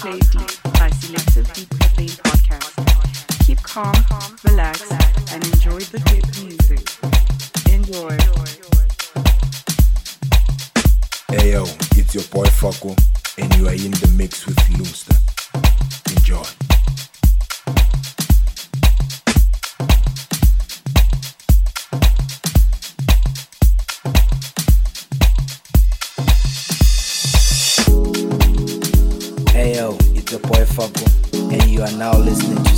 Plays Deep by Selective Deep Caffeine Podcast. Keep calm, relax, and enjoy the good music. Enjoy. Hey yo, it's your boy Fuckle, and you are in the mix with Lungster. Enjoy. now listening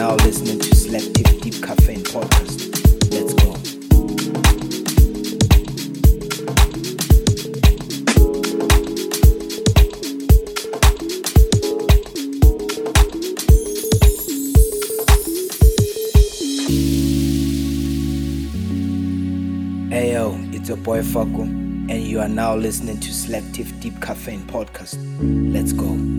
now listening to Selective Deep Caffeine Podcast. Let's go. Hey yo, it's your boy Faku, and you are now listening to Selective Deep Caffeine Podcast. Let's go.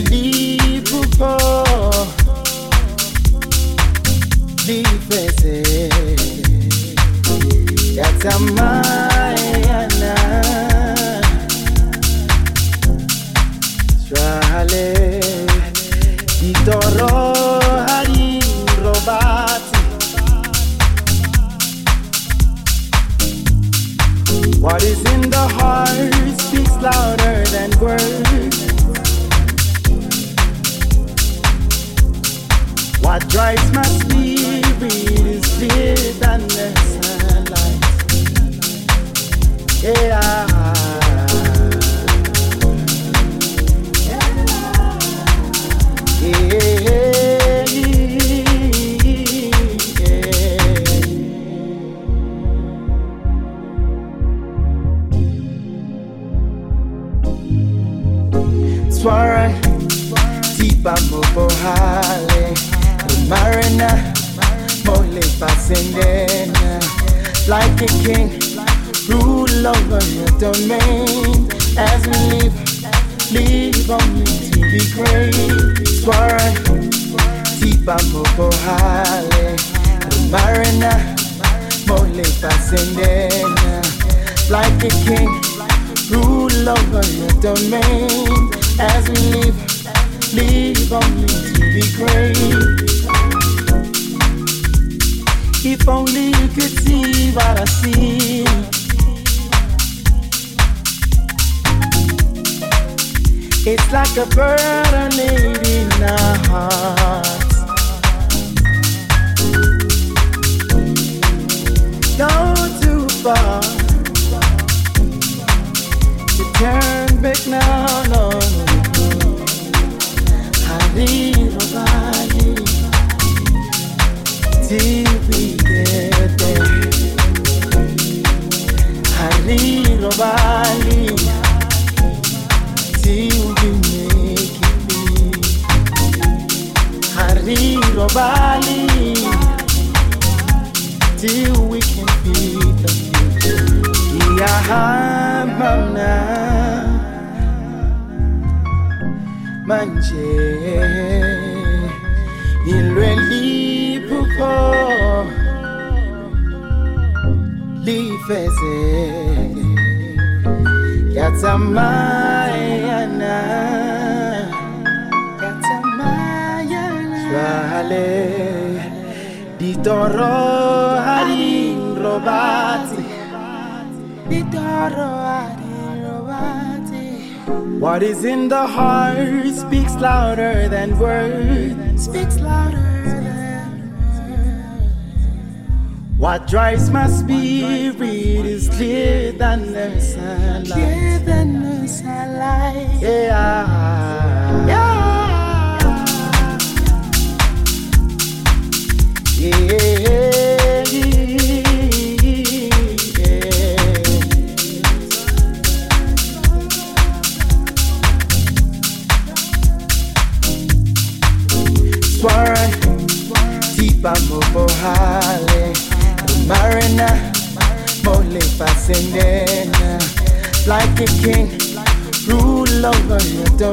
Ngilwela iphupho lifeze yatsamayana domain. As we live Live only to be great Swara Tipa Mobohale Marina Mole Pasendena Like a king Rule over your domain. As we live, live only to be great. If only you could see what I see. It's like a burning in our hearts. Go too far to turn manje ilweli phupho lifezeke yatsamayana yatsamayana jwale ditoro ha di robatse ditoro What is in the heart speaks louder than words. Speaks louder than words. What drives my spirit is clearer than the sunlight. Clearer than the sunlight. Yeah. Yeah.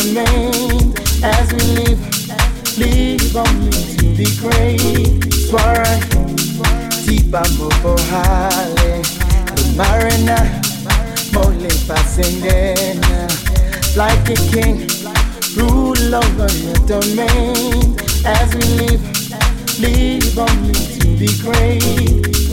As we live Live only to be great Swara Tipa Mobohale Marina Mole Like a king Rule over your domain. As we live, live only to be great.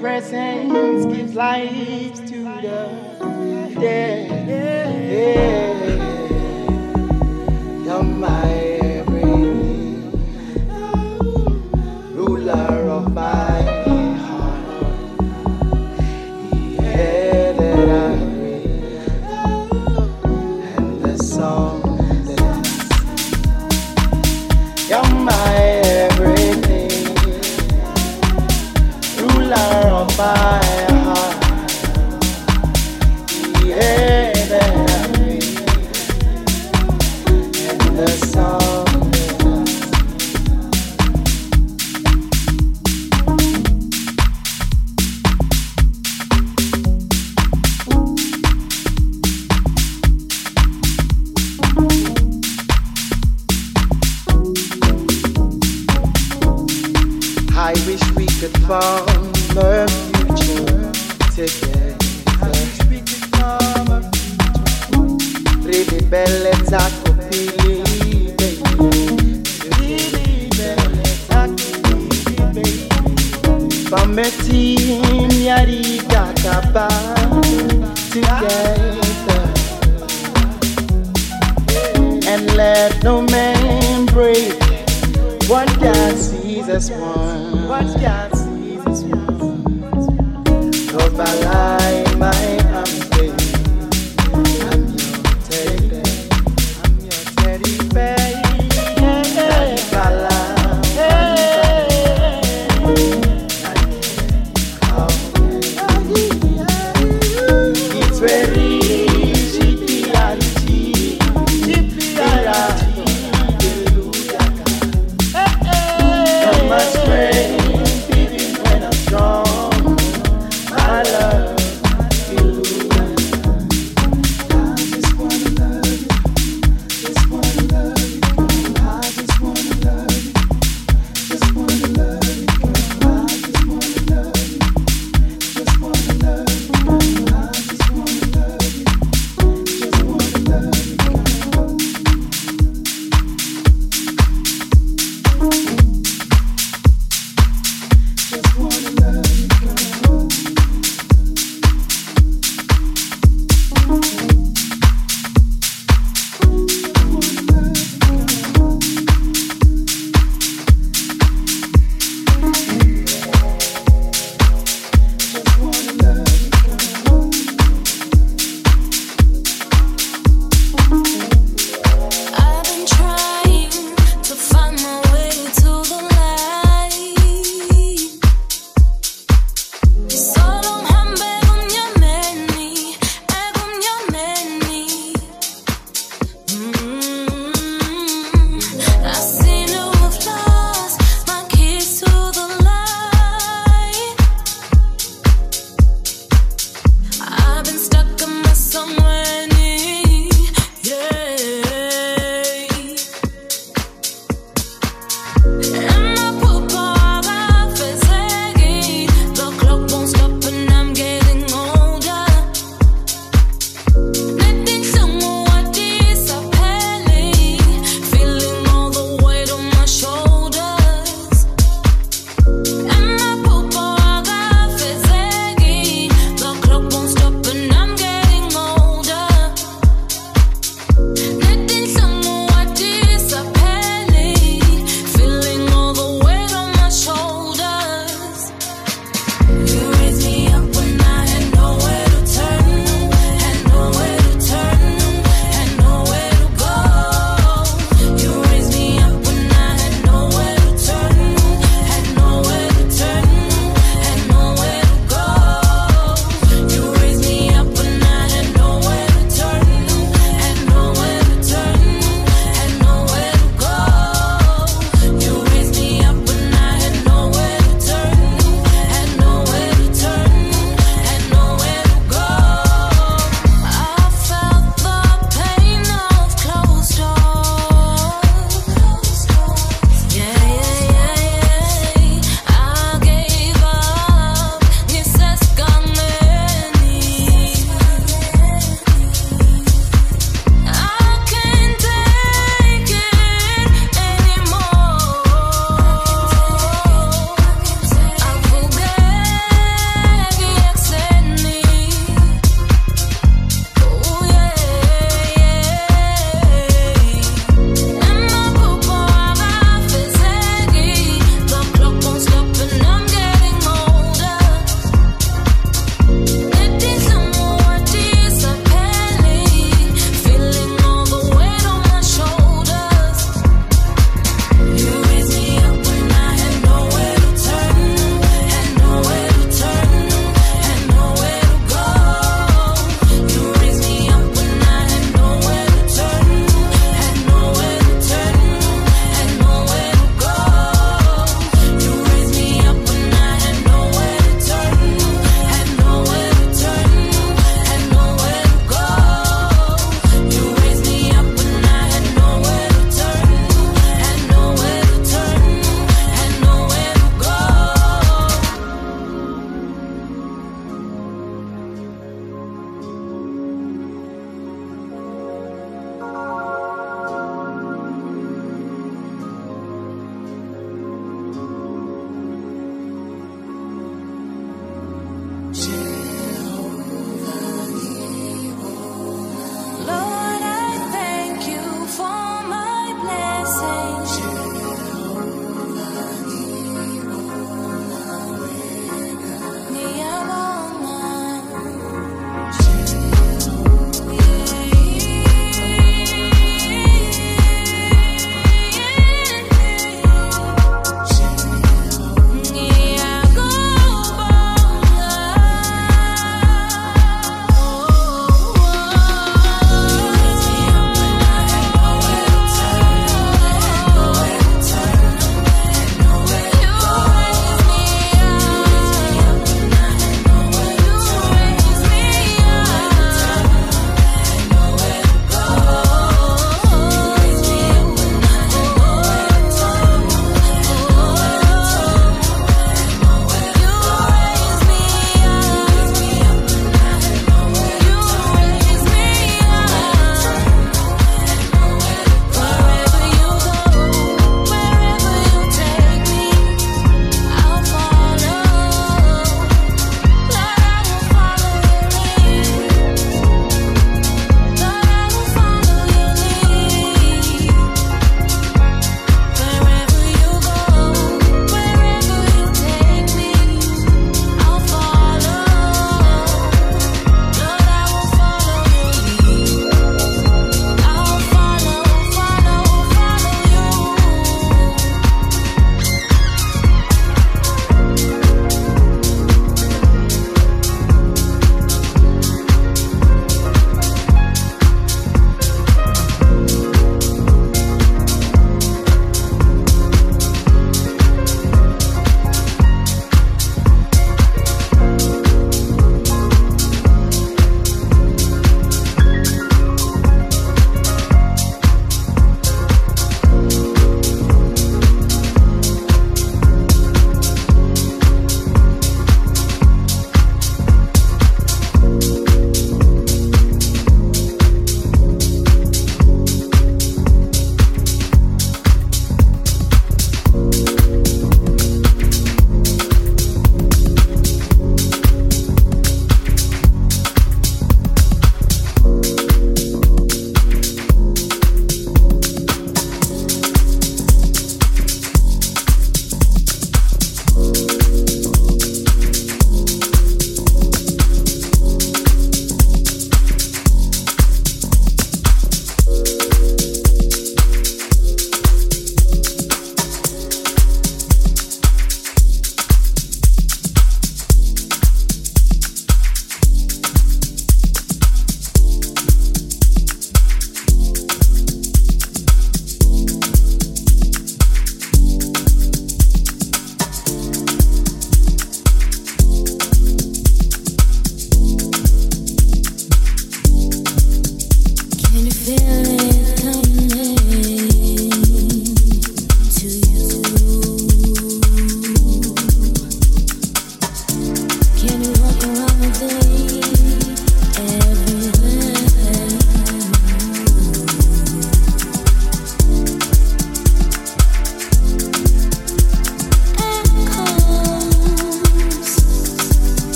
presence gives life I wish we could form a future together. Really belle copili, baby. Pameti nyari kakaba together. And let no man break what God sees as one. What God sees life, my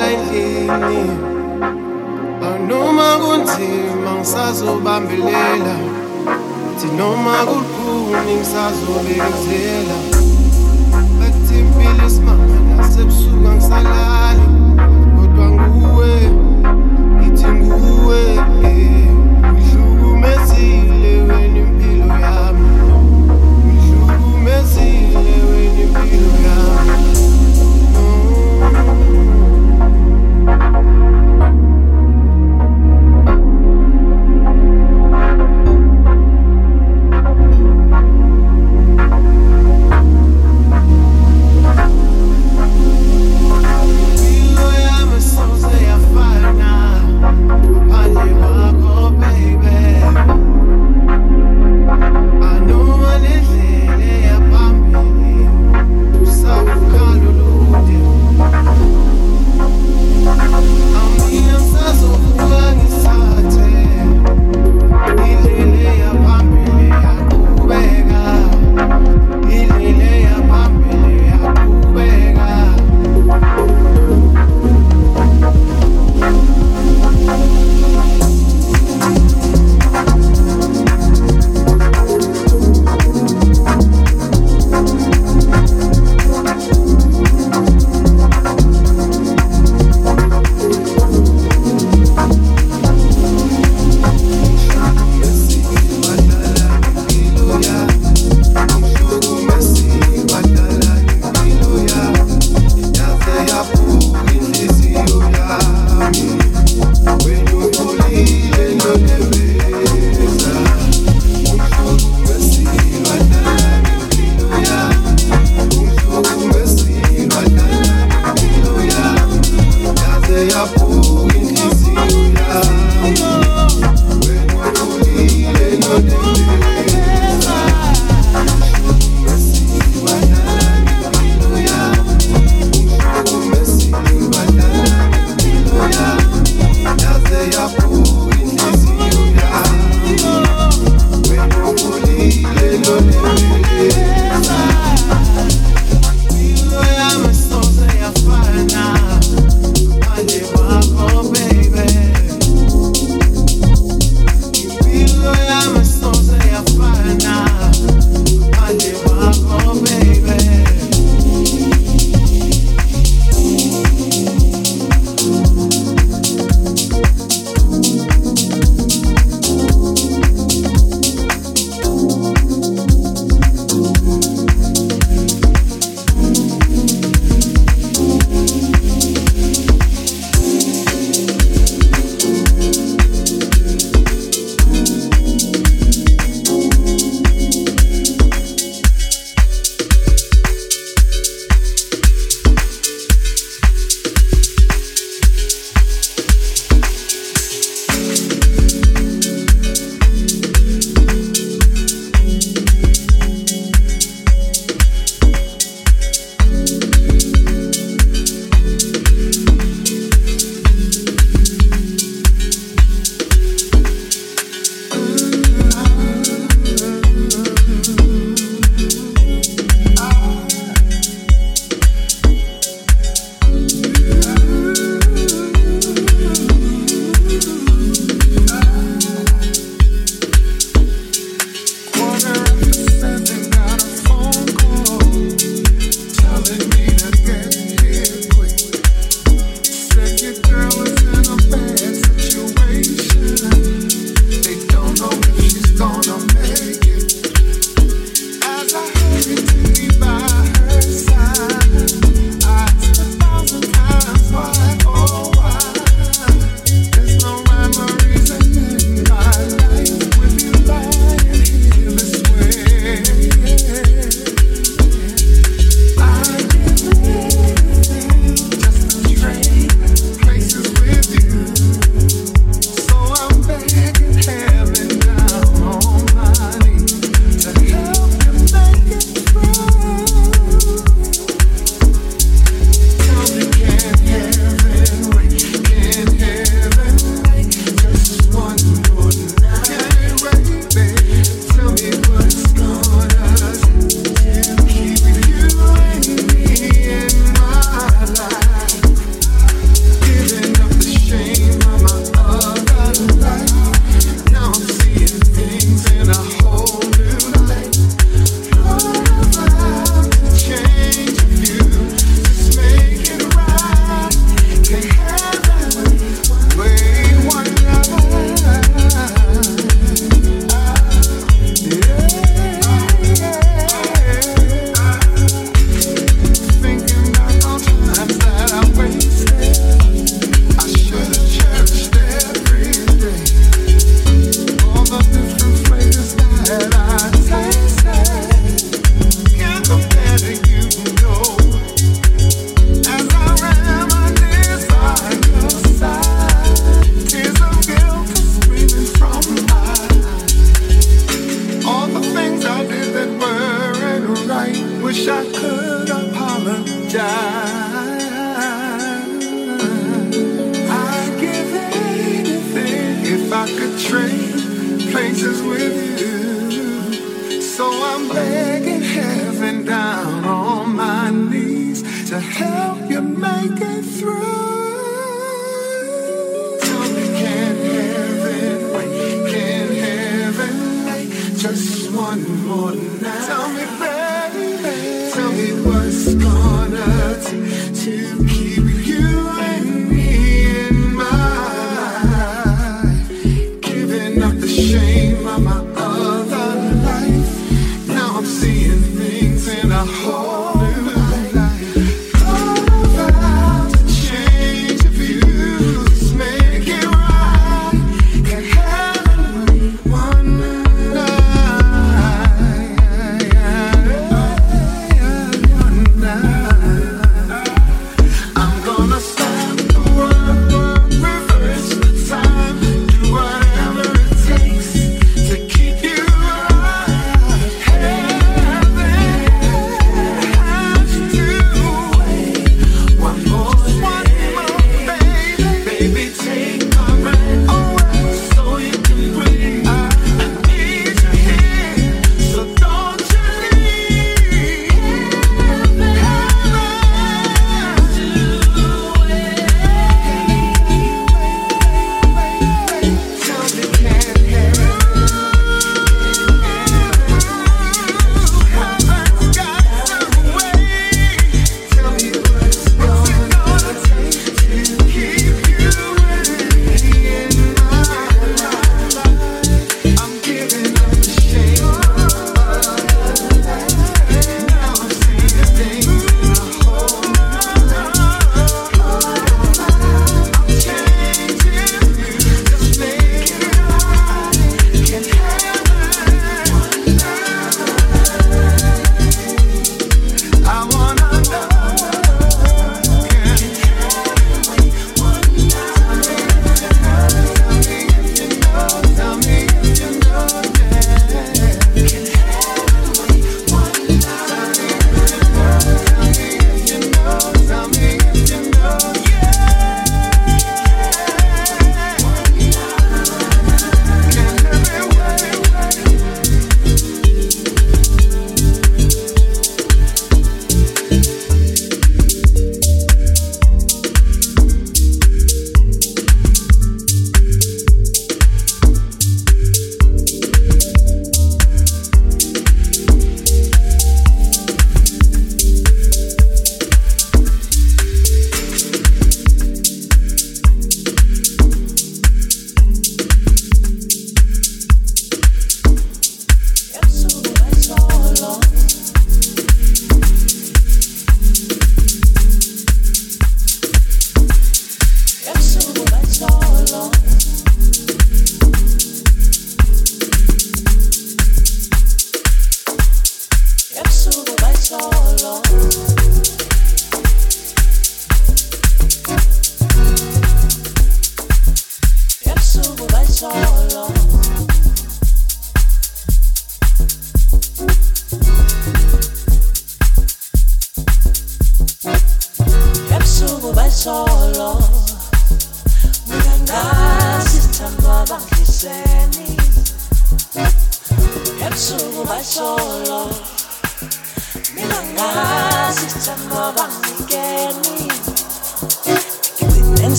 ngilala la endlini anoma kunzima ngisazobambelela thi noma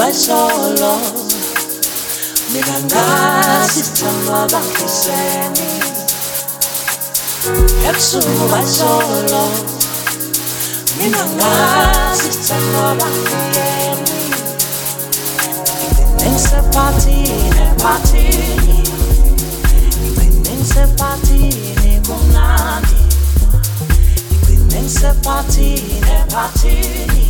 ebusuku basolo mina ngazi sithandwa bangiseni ebusuku basolo mina ngazi sithandwa bangingeni Ngisephathini, phathini Ngigcine ngisephathini kumnandi Ngigcine ngisephathini, phathini Ngigcine ngisephathini kumnandi Ngigcine ngisephathini, phathini Ngigcine ngisephathini kumnandi Ngigcine ngisephathini, phathini Ngisephathini kumnandi Sithemba ehlisa umoya Uvula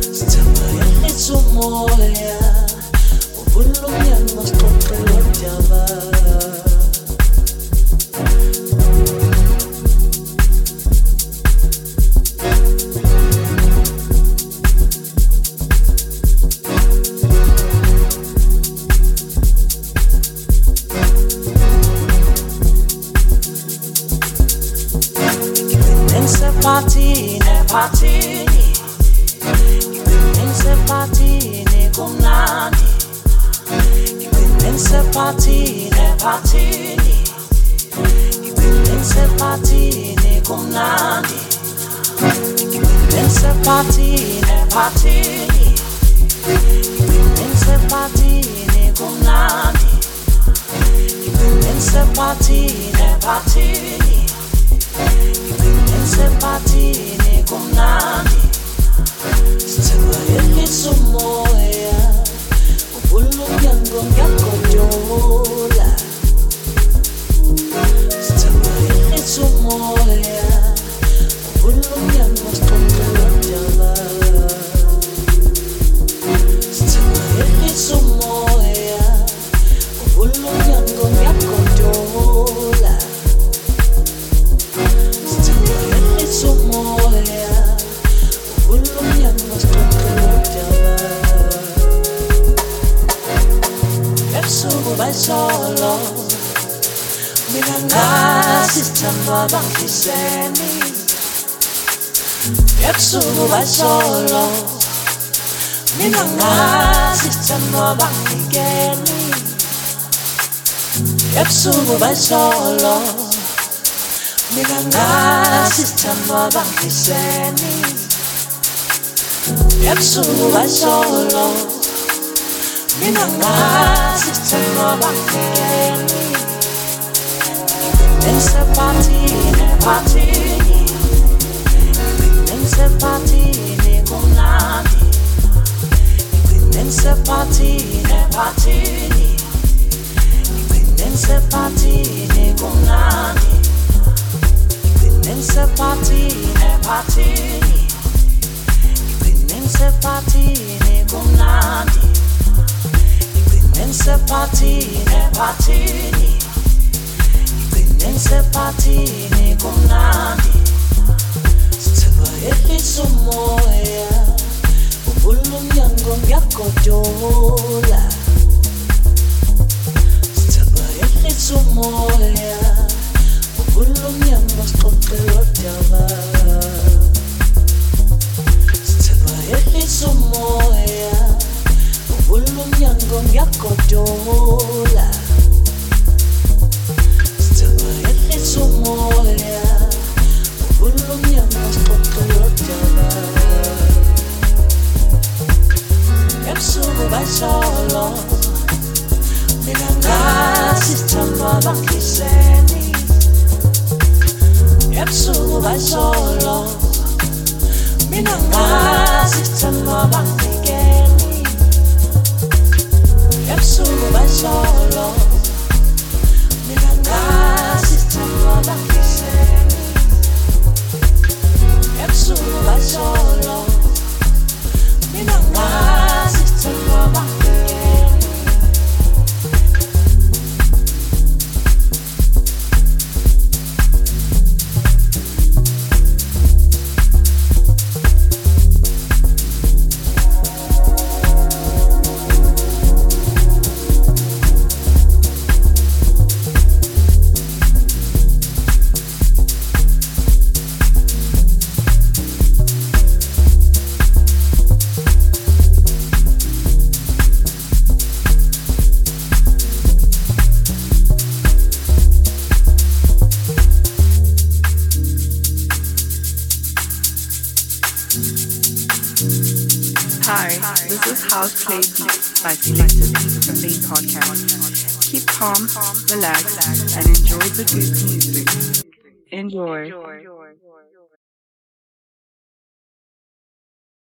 ehlisa umoya Uvula umnyango sixoxe lodaba Ngisephathini, bangiseni Ebusuku basolo Mina ngazi sithandwa bangikeni Ngisephathini, phathini Ngisephathini kumnandi Ngisephathini, phathini Ngisephathini kumnandi Ngisephathini kumnandi Sithemba ehlisa umoya Uvula umnyango ngiyagodola